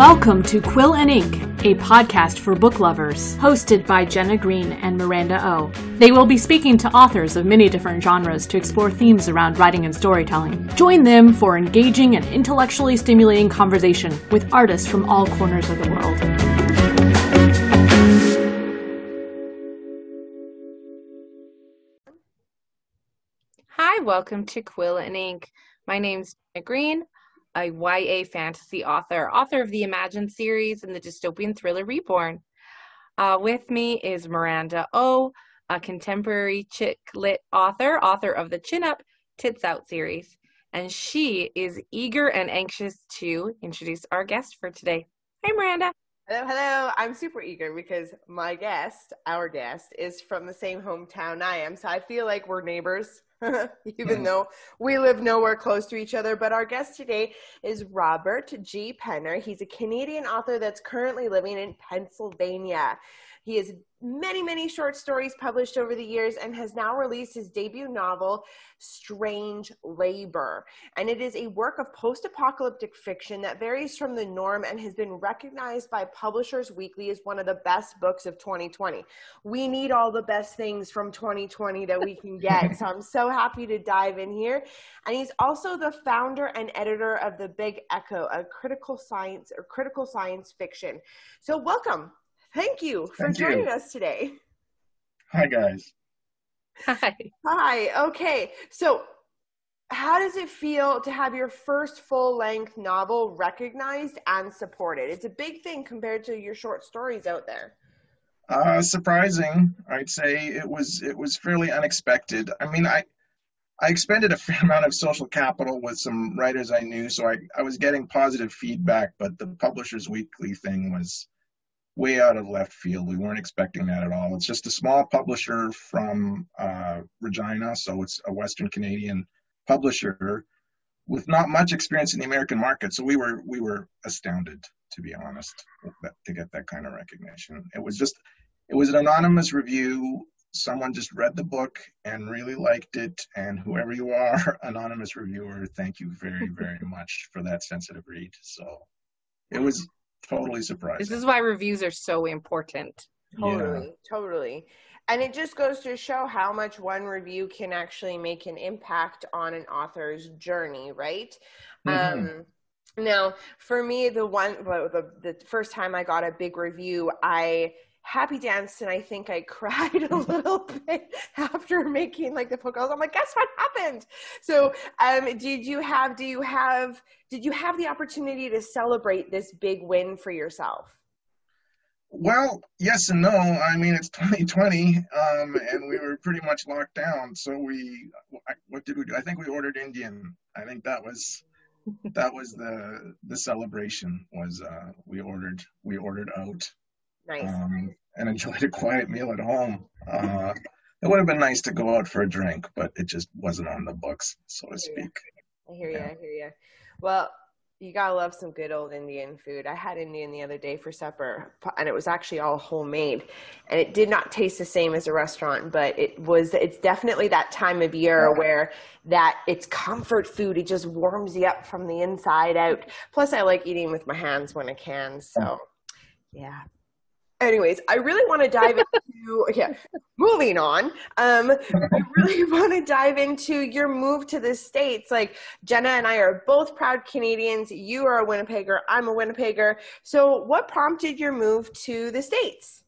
Welcome to Quill and Ink, a podcast for book lovers, hosted by Jenna Greene and Miranda O. They will be speaking to authors of many different genres to explore themes around writing and storytelling. Join them for engaging and intellectually stimulating conversation with artists from all corners of the world. Hi, welcome to Quill and Ink. My name's Jenna Greene a YA fantasy author, author of the Imagine series and the dystopian thriller Reborn. Uh, with me is Miranda O, a contemporary chick lit author, author of the Chin Up Tits Out series. And she is eager and anxious to introduce our guest for today. Hi, Miranda. Hello, hello. I'm super eager because my guest, our guest, is from the same hometown I am. So I feel like we're neighbors. even mm. though we live nowhere close to each other. But our guest today is Robert G. Penner. He's a Canadian author that's currently living in Pennsylvania. He has many, many short stories published over the years and has now released his debut novel, Strange Labor. And it is a work of post apocalyptic fiction that varies from the norm and has been recognized by Publishers Weekly as one of the best books of 2020. We need all the best things from 2020 that we can get. so I'm so happy to dive in here. And he's also the founder and editor of The Big Echo, a critical science or critical science fiction. So welcome. Thank you for Thank joining you. us today. Hi, guys. Hi. Hi. Okay. So, how does it feel to have your first full length novel recognized and supported? It's a big thing compared to your short stories out there. Uh, surprising, I'd say it was. It was fairly unexpected. I mean, I I expended a fair amount of social capital with some writers I knew, so I I was getting positive feedback. But the Publishers Weekly thing was way out of left field. We weren't expecting that at all. It's just a small publisher from uh, Regina, so it's a Western Canadian publisher with not much experience in the American market. So we were we were astounded, to be honest, that, to get that kind of recognition. It was just it was an anonymous review. Someone just read the book and really liked it. And whoever you are, anonymous reviewer, thank you very, very much for that sensitive read. So it was totally surprised. This is why reviews are so important. Totally, yeah. totally. And it just goes to show how much one review can actually make an impact on an author's journey, right? Mm-hmm. Um, now, for me, the one, the, the first time I got a big review, I happy dance and I think I cried a little bit after making like the was I'm like, guess what happened? So um did you have do you have did you have the opportunity to celebrate this big win for yourself? Well, yes and no. I mean, it's 2020, um, and we were pretty much locked down. So we, what did we do? I think we ordered Indian. I think that was that was the the celebration. Was uh, we ordered we ordered out Nice. Um, and enjoyed a quiet meal at home. Uh, it would have been nice to go out for a drink, but it just wasn't on the books, so to speak. I hear you. Yeah. I hear you. Well, you gotta love some good old Indian food. I had Indian the other day for supper, and it was actually all homemade, and it did not taste the same as a restaurant, but it was. It's definitely that time of year where that it's comfort food. It just warms you up from the inside out. Plus, I like eating with my hands when I can. So, yeah, anyways, I really want to dive into yeah. Moving on, um, I really want to dive into your move to the states. Like Jenna and I are both proud Canadians. You are a Winnipegger. I'm a Winnipegger. So, what prompted your move to the states?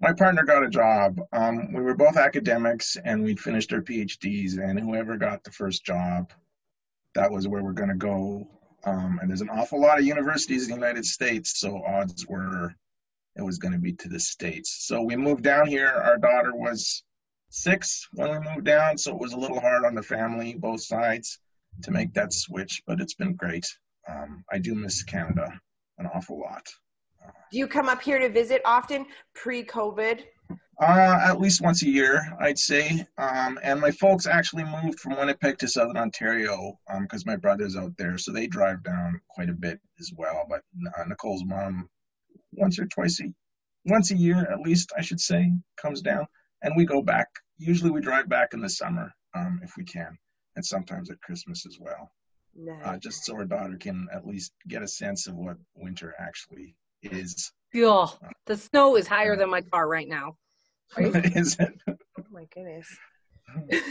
My partner got a job. Um, we were both academics, and we'd finished our PhDs. And whoever got the first job, that was where we're going to go. Um, and there's an awful lot of universities in the United States, so odds were it was going to be to the States. So we moved down here. Our daughter was six when we moved down, so it was a little hard on the family, both sides, to make that switch, but it's been great. Um, I do miss Canada an awful lot. Do you come up here to visit often pre COVID? Uh, at least once a year, I'd say. Um, and my folks actually moved from Winnipeg to Southern Ontario because um, my brother's out there, so they drive down quite a bit as well. But uh, Nicole's mom once or twice a once a year at least I should say comes down and we go back. Usually we drive back in the summer um, if we can, and sometimes at Christmas as well. uh, just so our daughter can at least get a sense of what winter actually is. Yeah, the snow is higher than my car right now. Right? is it? Oh my goodness.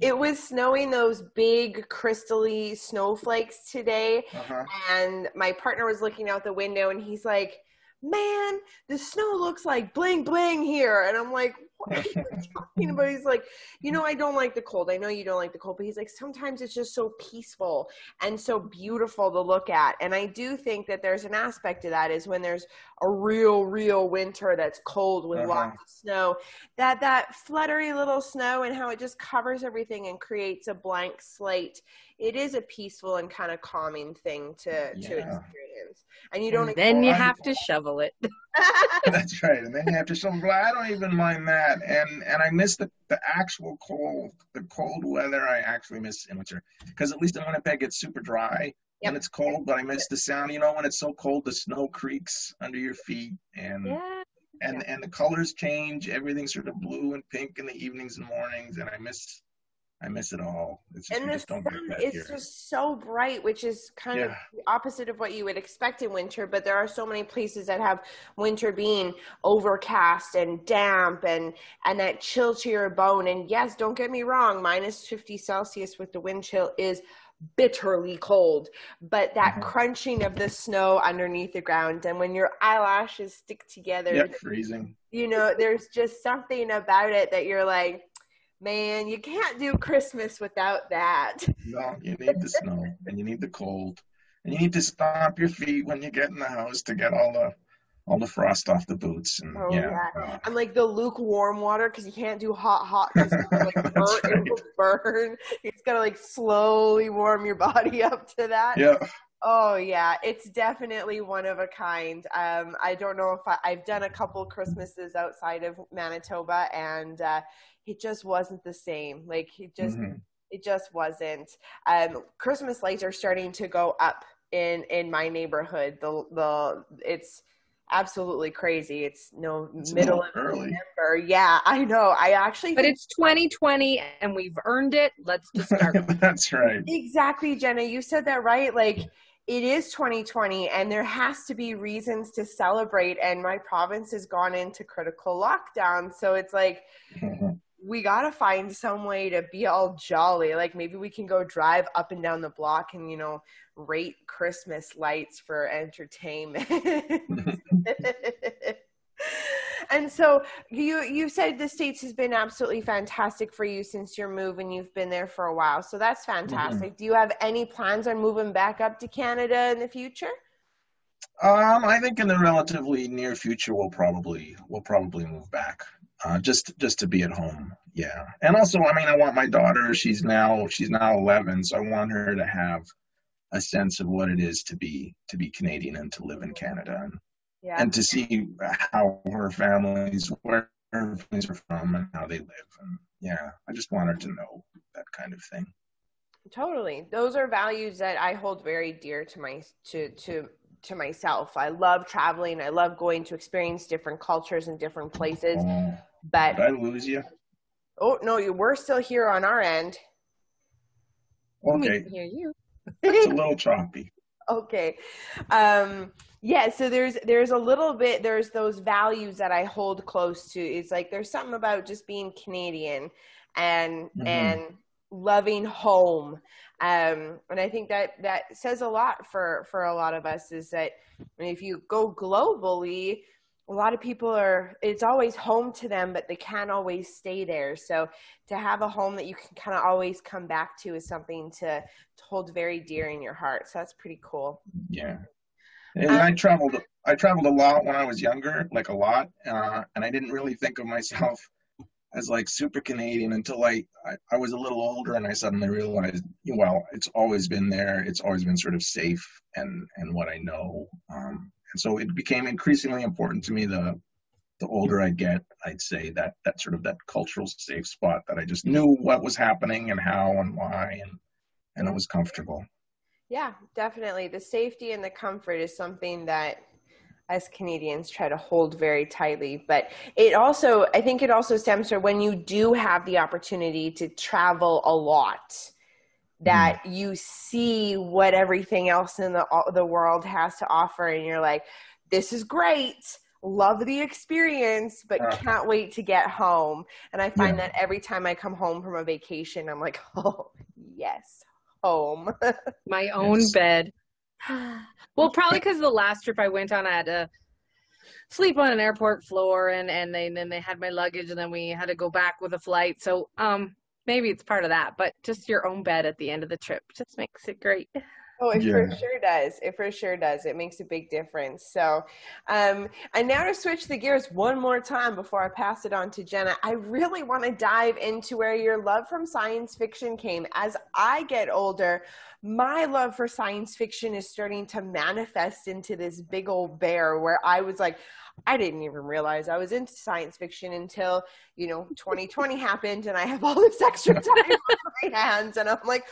it was snowing those big crystally snowflakes today Uh-huh. and my partner was looking out the window and he's like man the snow looks like bling bling here. And i'm like what are you talking about he's like you know i don't like the cold i know you don't like the cold but he's like sometimes it's just so peaceful and so beautiful to look at and i do think that there's an aspect to that is when there's a real real winter that's cold with Uh-huh. lots of snow that that fluttery little snow and how it just covers everything and creates a blank slate it is a peaceful and kind of calming thing to to experience and you don't And then you have to shovel it. That's right. And then you have to show them, I don't even mind that. And and I miss the, the actual cold, the cold weather I actually miss in winter. Because at least in Winnipeg it's super dry Yep. when it's cold, but I miss the sound, you know, when it's so cold the snow creaks under your feet and Yeah. and and the colors change, everything's sort of blue and pink in the evenings and mornings, and I miss I miss it all. It's just, and the just don't sun is here. just so bright which is kind of the opposite of what you would expect in winter but there are so many places that have winter being overcast and damp and and that chill to your bone and yes don't get me wrong minus 50 celsius with the wind chill is bitterly cold but that Mhm. crunching of the snow underneath the ground and when your eyelashes stick together Yep, freezing. you know there's just something about it that you're like man you can't do christmas without that No, you need the snow and you need the cold. And you need to stomp your feet when you get in the house to get all the all the frost off the boots. And Oh, yeah. yeah. uh, and like the lukewarm water because you can't do hot hot because like burn, it right. will burn it's gotta like slowly warm your body up to that yeah. Oh yeah it's definitely one of a kind. Um i don't know if I, i've done a couple christmases outside of manitoba and uh it just wasn't the same. Like it just Mhm. it just wasn't. Um christmas lights are starting to go up in in my neighborhood. The the it's absolutely crazy. It's no It's middle of november. Yeah i know. I actually But think- it's 2020 and we've earned it. Let's just start. That's right. exactly jenna. You said that right. Like it is 2020 and there has to be reasons to celebrate and my province has gone into critical lockdown so it's like we gotta find some way to be all jolly. Like maybe we can go drive up and down the block and you know rate Christmas lights for entertainment. and so you you said the states has been absolutely fantastic for you since your move and you've been there for a while. So that's fantastic. Do you have any plans on moving back up to Canada in the future? Um, I think in the relatively near future we'll probably we'll probably move back. Uh, just just to be at home. Yeah. And also I mean I want my daughter, she's now she's now eleven, so I want her to have a sense of what it is to be to be Canadian and to live in Canada and, Yeah. and to see how her families where her families are from and how they live. And yeah, I just wanted to know that kind of thing. Totally. Those are values that I hold very dear to my to to to myself. I love traveling. I love going to experience different cultures and different places. Oh, But did I lose you? oh no, you we're still here on our end. We Okay. can hear you. It's a little choppy. okay. Um yeah, so there's there's a little bit there's those values that I hold close to. It's like there's something about just being Canadian and Mhm. and loving home. Um and I think that that says a lot for for a lot of us is that I mean, if you go globally, a lot of people are it's always home to them but they can't always stay there so to have a home that you can kind of always come back to is something to, to hold very dear in your heart so that's pretty cool Yeah. And I traveled I traveled a lot when I was younger, like a lot, uh, and I didn't really think of myself as like super Canadian until I, I I was a little older and I suddenly realized, well, it's always been there. It's always been sort of safe and and what I know. Um, and so it became increasingly important to me the the older I get, I'd say that that sort of that cultural safe spot that I just knew what was happening and how and why and and it was comfortable. Yeah definitely. The safety and the comfort is something that as canadians try to hold very tightly. But it also i think it also stems from when you do have the opportunity to travel a lot that mm. you see what everything else in the the world has to offer and you're like this is great. Love the experience but uh, can't wait to get home. And i find yeah. that every time i come home from a vacation i'm like oh yes home my own yes. bed well probably because the last trip i went on i had to sleep on an airport floor and and, they, and then they had my luggage and then we had to go back with a flight so um maybe it's part of that, but just your own bed at the end of the trip just makes it great. Oh, it yeah. for sure does. It for sure does. It makes a big difference. So, um, and now to switch the gears one more time before I pass it on to Jenna, I really want to dive into where your love from science fiction came. As I get older, my love for science fiction is starting to manifest into this big old bear where I was like, I didn't even realize I was into science fiction until, you know, 2020 happened and I have all this extra time on my hands. And I'm like,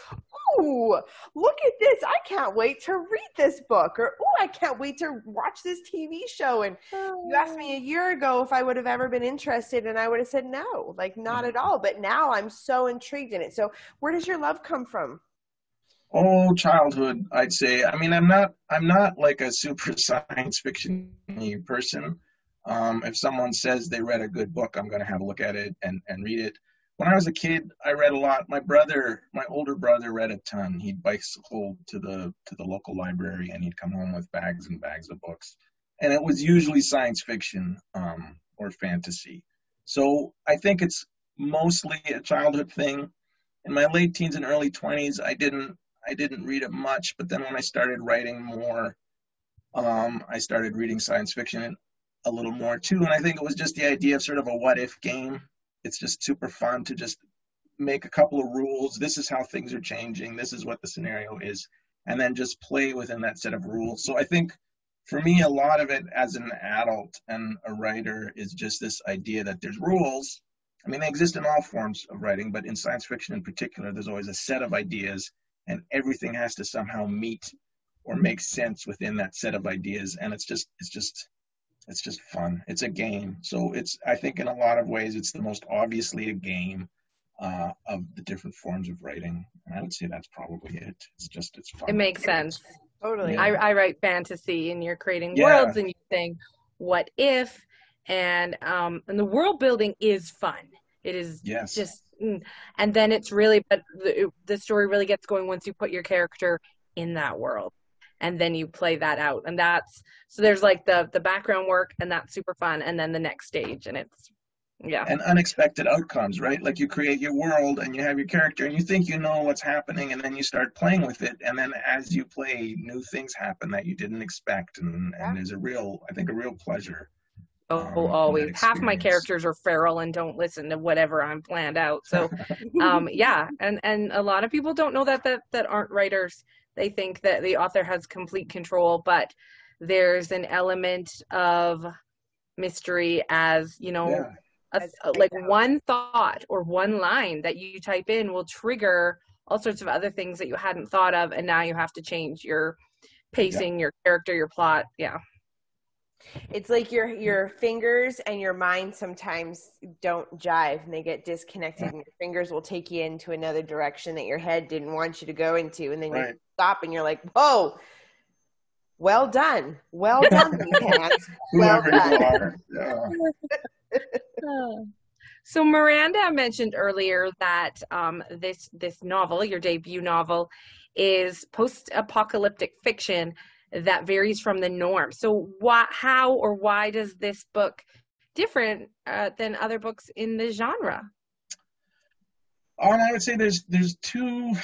oh, look at this. I can't wait to read this book. Or, oh, I can't wait to watch this TV show. And you asked me a oh. year ago if I would have ever been interested, and I would have said no, like not mm. at all. But now I'm so intrigued in it. So, where does your love come from? Oh, childhood, I'd say. I mean, I'm not, I'm not like a super science fiction person. Um, if someone says they read a good book, I'm going to have a look at it and, and read it. When I was a kid, I read a lot. My brother, my older brother, read a ton. He'd bicycle to the to the local library, and he'd come home with bags and bags of books. And it was usually science fiction um, or fantasy. So I think it's mostly a childhood thing. In my late teens and early 20s, I didn't I didn't read it much, but then when I started writing more, um, I started reading science fiction a little more too. And I think it was just the idea of sort of a what if game. It's just super fun to just make a couple of rules. This is how things are changing. This is what the scenario is. And then just play within that set of rules. So I think for me, a lot of it as an adult and a writer is just this idea that there's rules. I mean, they exist in all forms of writing, but in science fiction in particular, there's always a set of ideas and everything has to somehow meet or make sense within that set of ideas and it's just it's just it's just fun. It's a game. So it's i think in a lot of ways it's the most obviously a game uh, of the different forms of writing. And i would say that's probably it. It's just it's fun. It makes sense. Totally. Yeah. I, I write fantasy and you're creating yeah. worlds and you're saying what if? And um and the world building is fun. It is yes. just Mm. and then it's really but the, the story really gets going once you put your character in that world. And then you play that out. And that's so there's like the the background work and that's super fun and then the next stage and it's yeah. And unexpected outcomes right? Like you create your world and you have your character and you think you know what's happening and then you start playing with it and then as you play new things happen that you didn't expect and, and there's a real i think a real pleasure always. Half my characters are feral and don't listen to whatever I'm planned out. So, um, yeah, and and a lot of people don't know that that that aren't writers. They think that the author has complete control, but there's an element of mystery as you know, yeah. a, a, like one thought or one line that you type in will trigger all sorts of other things that you hadn't thought of, and now you have to change your pacing, yeah. your character, your plot. Yeah. It's like your your fingers and your mind sometimes don't jive and they get disconnected and your fingers will take you into another direction that your head didn't want you to go into and then right. you stop and you're like, "Whoa. Well done. Well done, hands. Well done." so Miranda mentioned earlier that um, this this novel, your debut novel, is post-apocalyptic fiction that varies from the norm. So, why, how, or why does this book different uh, than other books in the genre? Oh, I would say there's there's two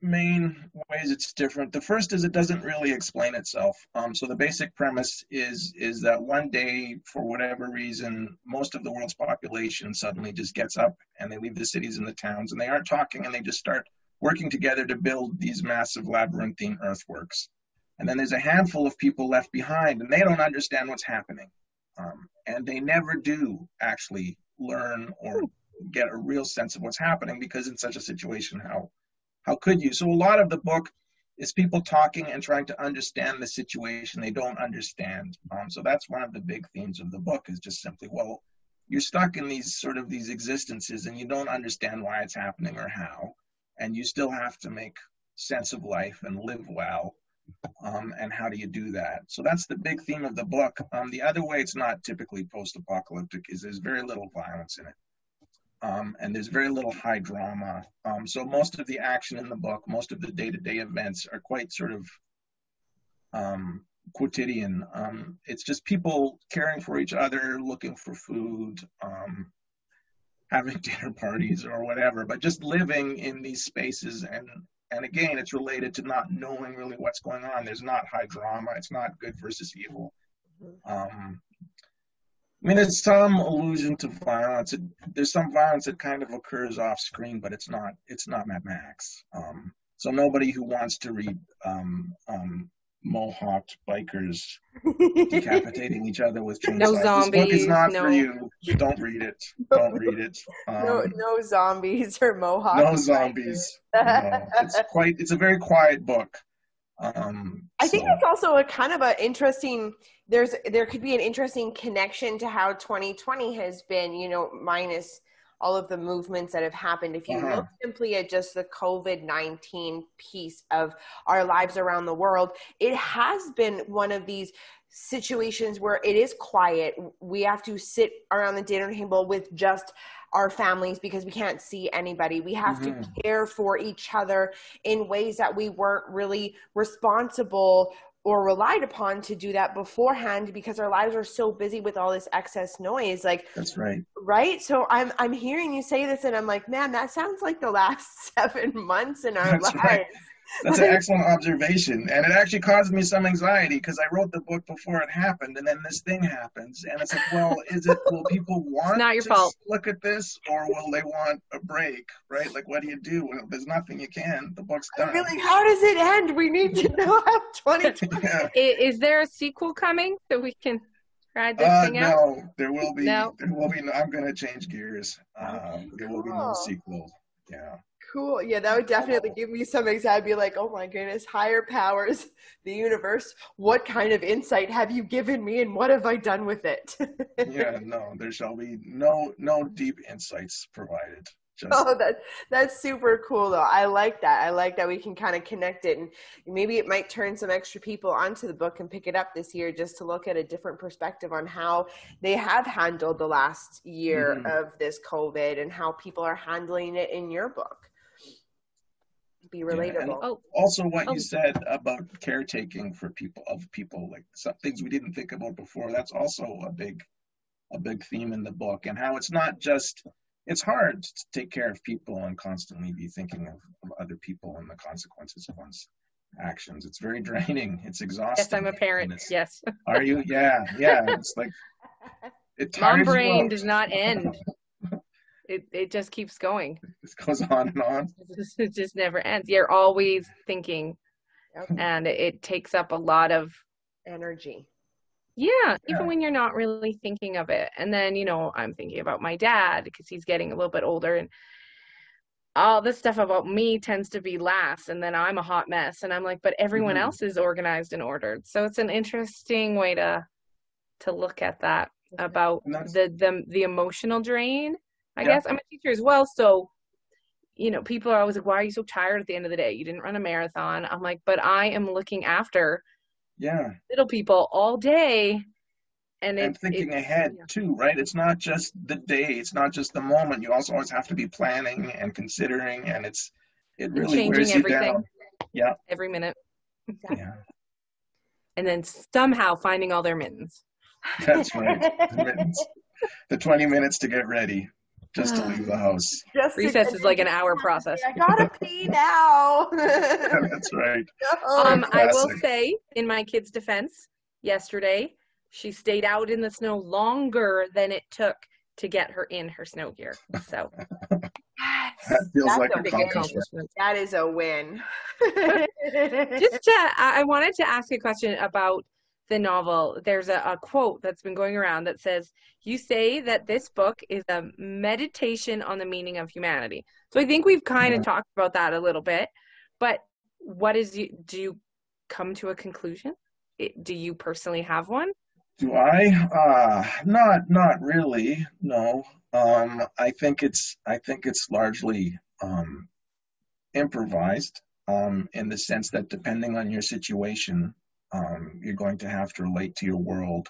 main ways it's different. The first is it doesn't really explain itself. Um, so the basic premise is is that one day, for whatever reason, most of the world's population suddenly just gets up and they leave the cities and the towns and they aren't talking and they just start working together to build these massive labyrinthine earthworks. And then there's a handful of people left behind, and they don't understand what's happening. Um, and they never do actually learn or get a real sense of what's happening because in such a situation, how how could you? So a lot of the book is people talking and trying to understand the situation they don't understand. Um, so that's one of the big themes of the book is just simply, well, you're stuck in these sort of these existences and you don't understand why it's happening or how, and you still have to make sense of life and live well. Um, and how do you do that? So that's the big theme of the book. Um, the other way it's not typically post-apocalyptic is there's very little violence in it, um, and there's very little high drama. Um, so most of the action in the book, most of the day-to-day events are quite sort of um, quotidian. Um, it's just people caring for each other, looking for food, having dinner parties or whatever, but just living in these spaces and and again, it's related to not knowing really what's going on. There's not high drama. It's not good versus evil. Mm-hmm. Um, I mean, there's some allusion to violence. It, there's some violence that kind of occurs off screen, but it's not. It's not Mad Max. Um, so nobody who wants to read um, um, mohawked bikers decapitating each other with chainsaws. No zombies. This book is not no. for you. Don't read it. Don't read it. Um, no, no zombies or mohawks. no zombies. no. It's quite. It's a very quiet book. Um, I think it's also a kind of an interesting. There's there could be an interesting connection to how 2020 has been. You know, minus all of the movements that have happened. If you Uh-huh. look simply at just the COVID 19 piece of our lives around the world, it has been one of these situations where it is quiet. We have to sit around the dinner table with just our families because we can't see anybody. We have to Mhm. care for each other in ways that we weren't really responsible or relied upon to do that beforehand because our lives are so busy with all this excess noise like That's right. right so i'm i'm hearing you say this and i'm like man that sounds like the last 7 months in our That's lives right. That's an excellent observation, and it actually caused me some anxiety because I wrote the book before it happened, and then this thing happens, and it's like, well, is it? Will people want not your to fault. look at this, or will they want a break? Right? Like, what do you do? Well, there's nothing you can. The book's done. really how does it end we need to know how 2020 yeah. I- Is there a sequel coming so we can ride this Uh, thing out? no, there will be. No. There will be. No, I'm going to change gears. Um, there will be no Cool. sequel. Yeah. Cool. Yeah, that would definitely give me some anxiety. I'd be like, oh my goodness, higher powers, the universe, what kind of insight have you given me and what have I done with it? Yeah. No, there shall be no no deep insights provided. Just oh, that that's super cool though. I like that. I like that we can kind of connect it and maybe it might turn some extra people onto the book and pick it up this year just to look at a different perspective on how they have handled the last year Mhm. of this COVID and how people are handling it in your book. Be and- relatable. Oh, also what Oh. you said about caretaking for people of people like some things we didn't think about before that's also a big a big theme in the book and how it's not just it's hard to take care of people and constantly be thinking of, of other people and the consequences of one's actions it's very draining it's exhausting yes, I'm a parent. Yes. are you yeah yeah it's like it Mom brain does not end. It it just keeps going. this goes on and on It just never ends. You're always thinking, Yep. and it takes up a lot of Energy. yeah, Yeah. even when you're not really thinking of it. And then you know, I'm thinking about my dad because he's getting a little bit older, and all this stuff about me tends to be last, and then I'm a hot mess, and I'm like, but everyone Mhm. else is organized and ordered. So it's an interesting way to to look at that about the the the emotional drain. I Yeah. guess I'm a teacher as well, so you know, people are always like, "Why are you so tired at the end of the day? You didn't run a marathon." I'm like, "But I am looking after yeah little people all day, and, it, thinking ahead yeah. too, right? It's not just the day, it's not just the moment. You also always have to be planning and considering, and it's it really changing wears you everything. down. Yeah, every minute, yeah, and then somehow finding all their mittens. that's right. The mittens. The twenty minutes to get ready, just to leave the house. Just Recess is like an hour process. I gotta pee now. that's right. Um, I will say, in my kid's defense, yesterday she stayed out in the snow longer than it took to get her in her snow gear. So That feels That's like a a big accomplishment. that is a win. just to, I I wanted to ask a question about the novel. There's a, a quote that's been going around that says, "You say that this book is a meditation on the meaning of humanity." So I think we've kind of Yeah. talked about that a little bit. But what is you? Do you come to a conclusion? It, do you personally have one? Do I? Uh, not not really. No. Um, I think it's I think it's largely um, improvised. um, in the sense that depending on your situation, um, you're going to have to relate to your world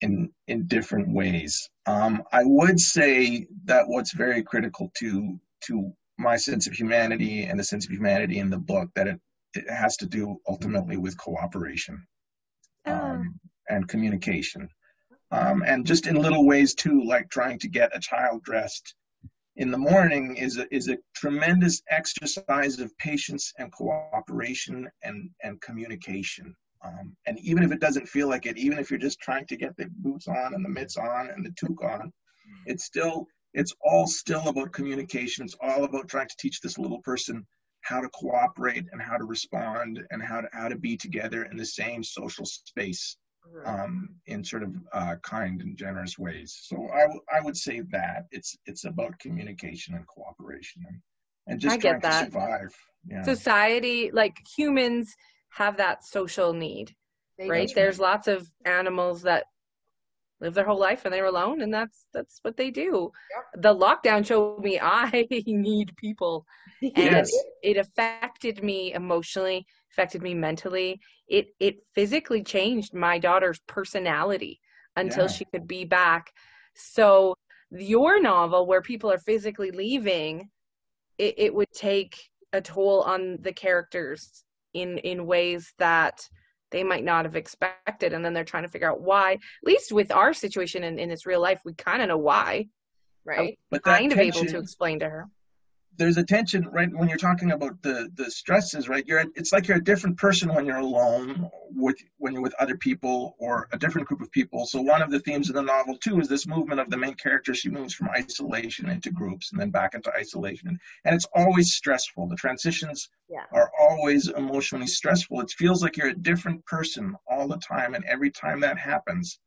in in different ways. Um, I would say that what's very critical to to my sense of humanity and the sense of humanity in the book that it, it has to do ultimately with cooperation Oh. um, and communication. Um, and just in little ways too, like trying to get a child dressed in the morning is a, is a tremendous exercise of patience and cooperation and, and communication. Um, and even if it doesn't feel like it, even if you're just trying to get the boots on and the mitts on and the toque on, it's still, it's all still about communication. It's all about trying to teach this little person how to cooperate and how to respond and how to, how to be together in the same social space um, in sort of uh, kind and generous ways. So I, w- I would say that it's it's about communication and cooperation and, and just I get trying to survive. Yeah. Society, like humans, have that social need, They right? do. There's lots of animals that live their whole life and they're alone, and that's that's what they do. The lockdown showed me I need people, and Yes. it, it affected me emotionally, affected me mentally. It it physically changed my daughter's personality until Yeah. she could be back. So your novel, where people are physically leaving, it, it would take a toll on the characters in in ways that they might not have expected and then they're trying to figure out why. At least with our situation in, in this real life we kind of know why. Right? but kind of able to explain to her there's a tension right when you're talking about the the stresses right? You're it's like you're a different person when you're alone with when you're with other people or a different group of people. So one of the themes of the novel too is this movement of the main character. She moves from isolation into groups and then back into isolation. And it's always stressful. The transitions Yeah. are always emotionally stressful. It feels like you're a different person all the time. And every time that happens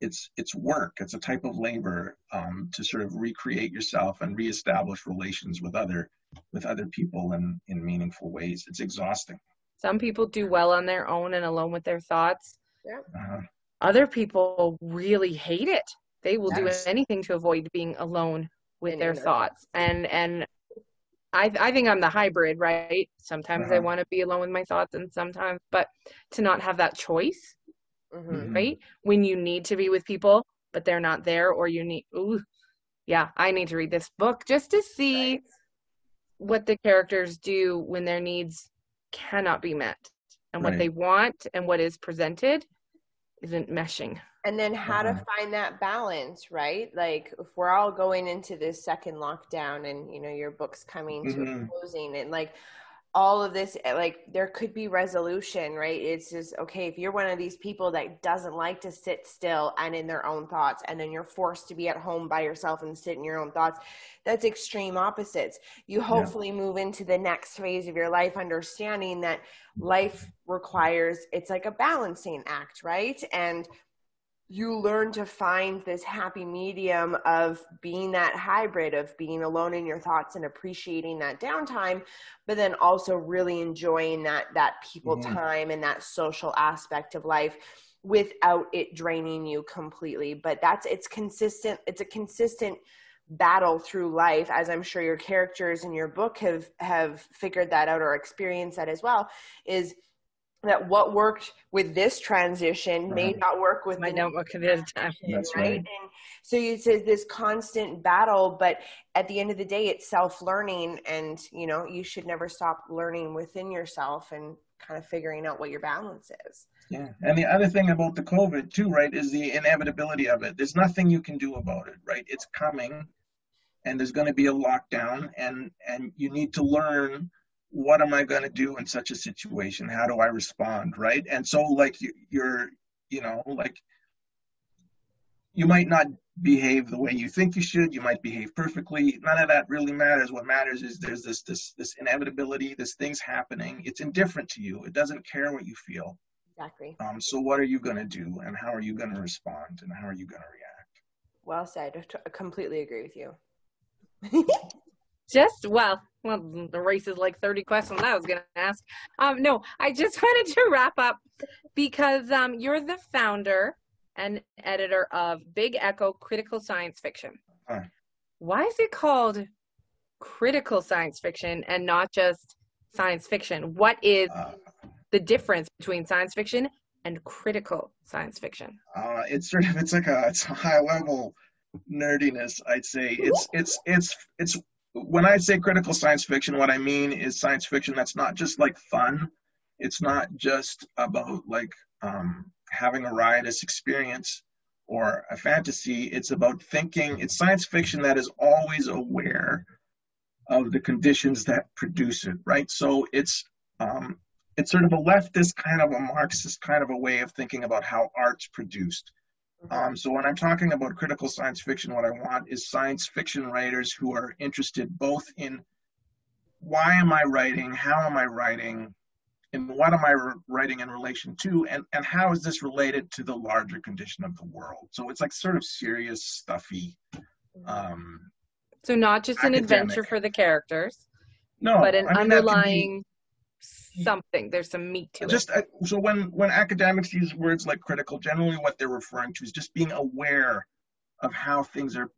it's it's work. It's a type of labor um, to sort of recreate yourself and reestablish relations with other with other people in in meaningful ways. It's exhausting. Some people do well on their own and alone with their thoughts. Uh, other people really hate it. They will Yes. do anything to avoid being alone with And their in thoughts. And and I, I think I'm the hybrid, right? Sometimes I Uh-huh. want to be alone with my thoughts, and sometimes, but to not have that choice, hmm Mhm. right? When you need to be with people, but they're not there, or you need, ooh, yeah, I need to read this book just to see Right. what the characters do when their needs cannot be met and what Right. they want and what is presented isn't meshing. and then how to Uh-huh. find that balance right like if we're all going into this second lockdown and you know your book's coming to a Mhm. closing and like all of this eh, like there could be resolution right? It's just okay if you're one of these people that doesn't like to sit still and in their own thoughts and then you're forced to be at home by yourself and sit in your own thoughts that's extreme opposites. You hopefully move into the next phase of your life understanding that life requires it's like a balancing act right? And you learn to find this happy medium of being that hybrid of being alone in your thoughts and appreciating that downtime but then also really enjoying that that people Mhm. time and that social aspect of life without it draining you completely but that's it's consistent it's a consistent battle through life as i'm sure your characters in your book have have figured that out or experienced that as well is that what worked with this transition may not work with My the notebook at a time. That's right? right. And so it's a- this constant battle, but at the end of the day, it's self learning, and you know you should never stop learning within yourself and kind of figuring out what your balance is. yeah and the other thing about the covid too right is the inevitability of it there's nothing you can do about it right it's coming and there's going to be a lockdown and and you need to learn what am i going to do in such a situation? How do i respond right? And so like you, you're you know like you might not behave the way you think you should. You might behave perfectly. None of that really matters. What matters is there's this this this inevitability this thing's happening. It's indifferent to you. It doesn't care what you feel. Exactly. um, so what are you going to do and how are you going to respond and how are you going to react? Well said. I completely agree with you. just well well the race is like 30 questions i was going to ask um no i just wanted to wrap up because um you're the founder and editor of big echo critical science fiction Hi. why is it called critical science fiction and not just science fiction. What is Uh, the difference between science fiction and critical science fiction? uh, it's sort of it's like a it's a high level nerdiness. I'd say it's it's it's it's when I say critical science fiction, what I mean is science fiction that's not just like fun. It's not just about like um, having a riotous experience or a fantasy. It's about thinking. It's science fiction that is always aware of the conditions that produce it. Right. So it's um, it's sort of a leftist kind of a Marxist kind of a way of thinking about how art's produced. Um, so when I'm talking about critical science fiction, what I want is science fiction writers who are interested both in why am I writing, how am I writing, and what am I writing in relation to, and, and how is this related to the larger condition of the world? So it's like sort of serious, stuffy. Um, So not just an adventure for the characters, no, but an I mean, underlying something. There's some meat to it. just uh, so when when academics use words like critical generally what they're referring to is just being aware of how things are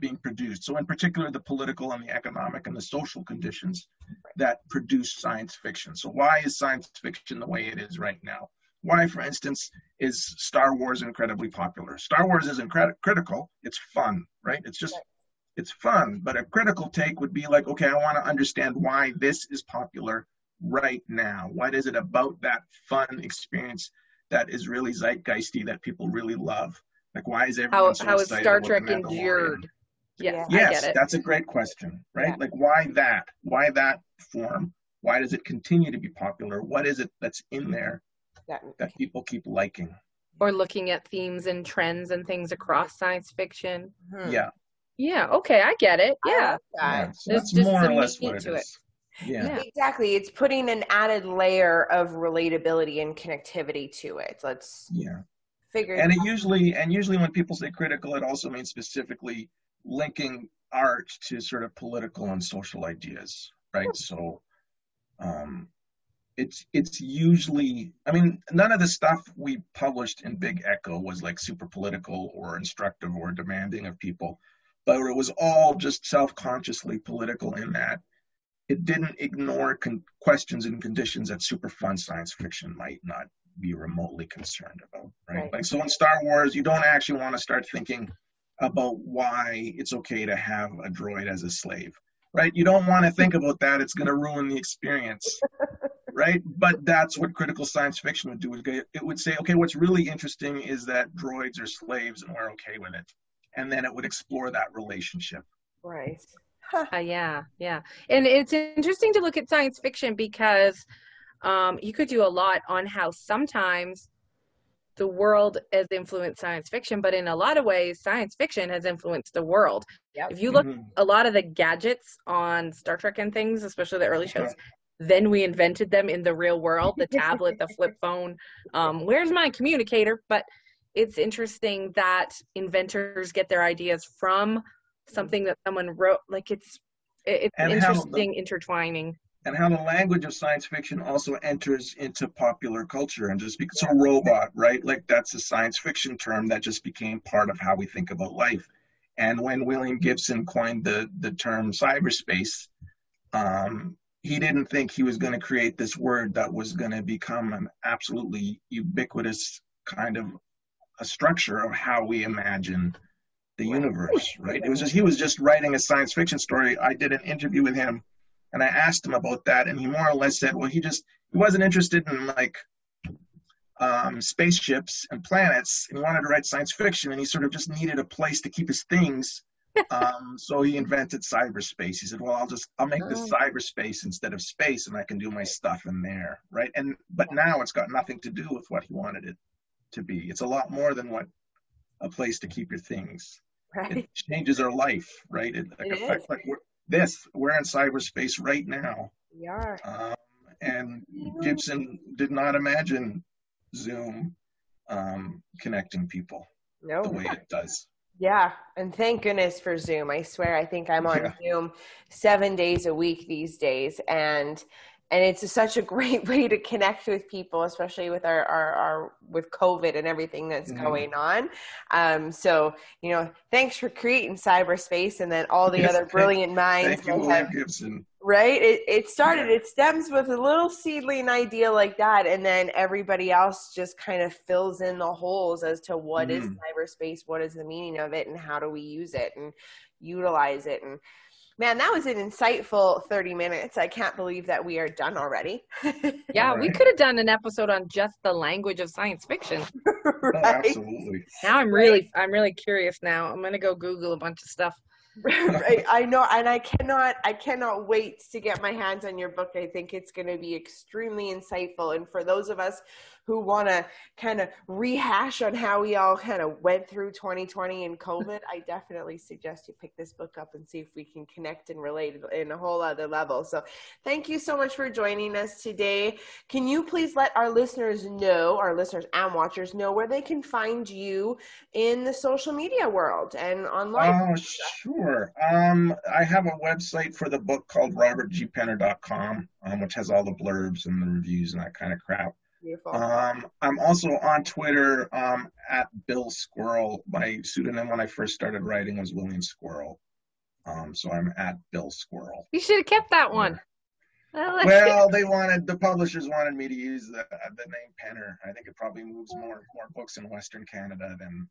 being produced. So in particular the political and the economic and the social conditions that produce science fiction. So why is science fiction the way it is right now? Why for instance is star wars incredibly popular? Star wars isn't crit- critical. It's fun right? It's just it's fun. But a critical take would be like okay i want to understand why this is popular right now? What is it about that fun experience that is really zeitgeisty that people really love? Like, why is everyone how so how is excited Star Trek endured? Yes, I Yes, get it. that's a great question, right? Yeah. Like, why that? Why that form? Why does it continue to be popular? What is it that's in there That, that people keep liking? Or looking at themes and trends and things across science fiction. hmm. Yeah, Yeah, okay, I get it. Yeah. yeah. So There's that's just more or less what it to it. Is. Yeah. Yeah. Exactly. It's putting an added layer of relatability and connectivity to it. Let's yeah. figure and it usually and usually when people say critical it also means specifically linking art to sort of political and social ideas right so um it's it's usually i mean none of the stuff we published in big echo was like super political or instructive or demanding of people but it was all just self-consciously political in that it didn't ignore con- questions and conditions that super fun science fiction might not be remotely concerned about, right? Right. Like, so in Star Wars, you don't actually want to start thinking about why it's okay to have a droid as a slave, right? You don't want to think about that. It's going to ruin the experience, right? But that's what critical science fiction would do. It would say, okay, what's really interesting is that droids are slaves and we're okay with it. And then it would explore that relationship. right. Uh, yeah, yeah. And it's interesting to look at science fiction because um, you could do a lot on how sometimes the world has influenced science fiction, but in a lot of ways, science fiction has influenced the world. Yep. If you look Mhm. a lot of the gadgets on Star Trek and things, especially the early shows, then we invented them in the real world the tablet, the flip phone. Um, where's my communicator? But it's interesting that inventors get their ideas from something that someone wrote. Like it's it's And how the- interesting intertwining. and how the language of science fiction also enters into popular culture and just because so robot right like that's a science fiction term that just became part of how we think about life and when william gibson coined the the term cyberspace um, he didn't think he was going to create this word that was going to become an absolutely ubiquitous kind of a structure of how we imagine the universe right it was just he was just writing a science fiction story i did an interview with him and I asked him about that, and he more or less said, well, he just he wasn't interested in like um, spaceships and planets, and he wanted to write science fiction, and he sort of just needed a place to keep his things. Um, so he invented cyberspace. He said, "Well, I'll just I'll make this Oh. cyberspace instead of space, and I can do my stuff in there, right?" And but now it's got nothing to do with what he wanted it to be. It's a lot more than what a place to keep your things Right. it changes our life, right? It, like, It affects, like we're, this, we're in cyberspace right now. We are. Um, and Gibson did not imagine Zoom um, connecting people No. the way it does. Yeah, and thank goodness for Zoom. I swear, I think I'm on Yeah. Zoom seven days a week these days, and and it's such a great way to connect with people, especially with our, our, our with COVID and everything that's mm-hmm. going on. Um, so, you know, thanks for creating cyberspace and then all the yes, other brilliant minds. Thank you, William Gibson. Right? It, it started, yeah. it stems with a little seedling idea like that. And then everybody else just kind of fills in the holes as to what mm-hmm. is cyberspace, what is the meaning of it, and how do we use it and utilize it. And, Man, that was an insightful 30 minutes. I can't believe that we are done already. yeah, right. we could have done an episode on just the language of science fiction. right? oh, absolutely. Now I'm really I'm really curious now. I'm going to go Google a bunch of stuff. right, I know, and I cannot, I cannot wait to get my hands on your book. I think it's going to be extremely insightful, and for those of us who want to kind of rehash on how we all kind of went through 2020 and COVID, I definitely suggest you pick this book up and see if we can connect and relate in a whole other level. So, thank you so much for joining us today. Can you please let our listeners know, our listeners and watchers know, where they can find you in the social media world and online? Oh, sure. Um, I have a website for the book called robertgpenner.com, um, which has all the blurbs and the reviews and that kind of crap. Beautiful. Um, I'm also on Twitter um, at Bill Squirrell. My pseudonym when I first started writing was William Squirrell. Um, so I'm at Bill Squirrell. You should have kept that one. Like well, it. they wanted the publishers wanted me to use the the name Penner. I think it probably moves more more books in Western Canada than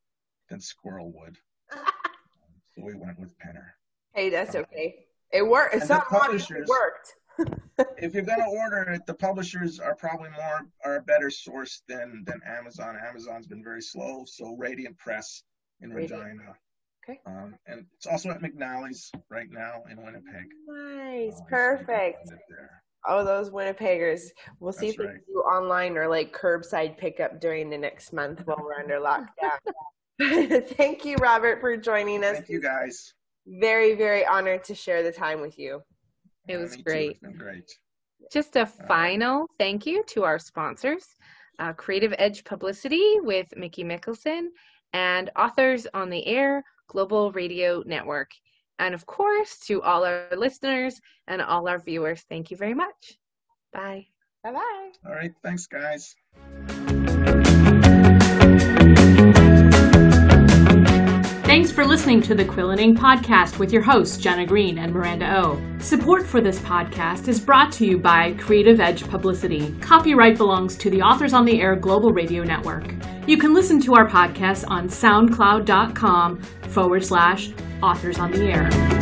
than Squirrell would. so we went with Penner. Hey, that's okay. It worked. It's not publishers, it worked if you're going to order it, the publishers are probably more are a better source than than Amazon. Amazon's been very slow. So Radiant Press in Radiant. Regina. Okay. Um, and it's also at McNally's right now in Winnipeg. Nice, uh, perfect. Oh, those Winnipeggers. We'll see That's if right. we can do online or like curbside pickup during the next month while we're under lockdown. Thank you, Robert, for joining us. Thank you, guys. Very, very honored to share the time with you. It was great. great. Just a final thank you to our sponsors, uh, Creative Edge Publicity with Mickey Mikkelson and Authors on the Air Global Radio Network. And of course, to all our listeners and all our viewers, thank you very much. Bye. Bye bye. All right. Thanks, guys. Thanks for listening to the Quill and podcast with your hosts, Jenna Greene and Miranda O. Support for this podcast is brought to you by Creative Edge Publicity. Copyright belongs to the Authors on the Air Global Radio Network. You can listen to our podcast on soundcloud.com forward slash authors on the air.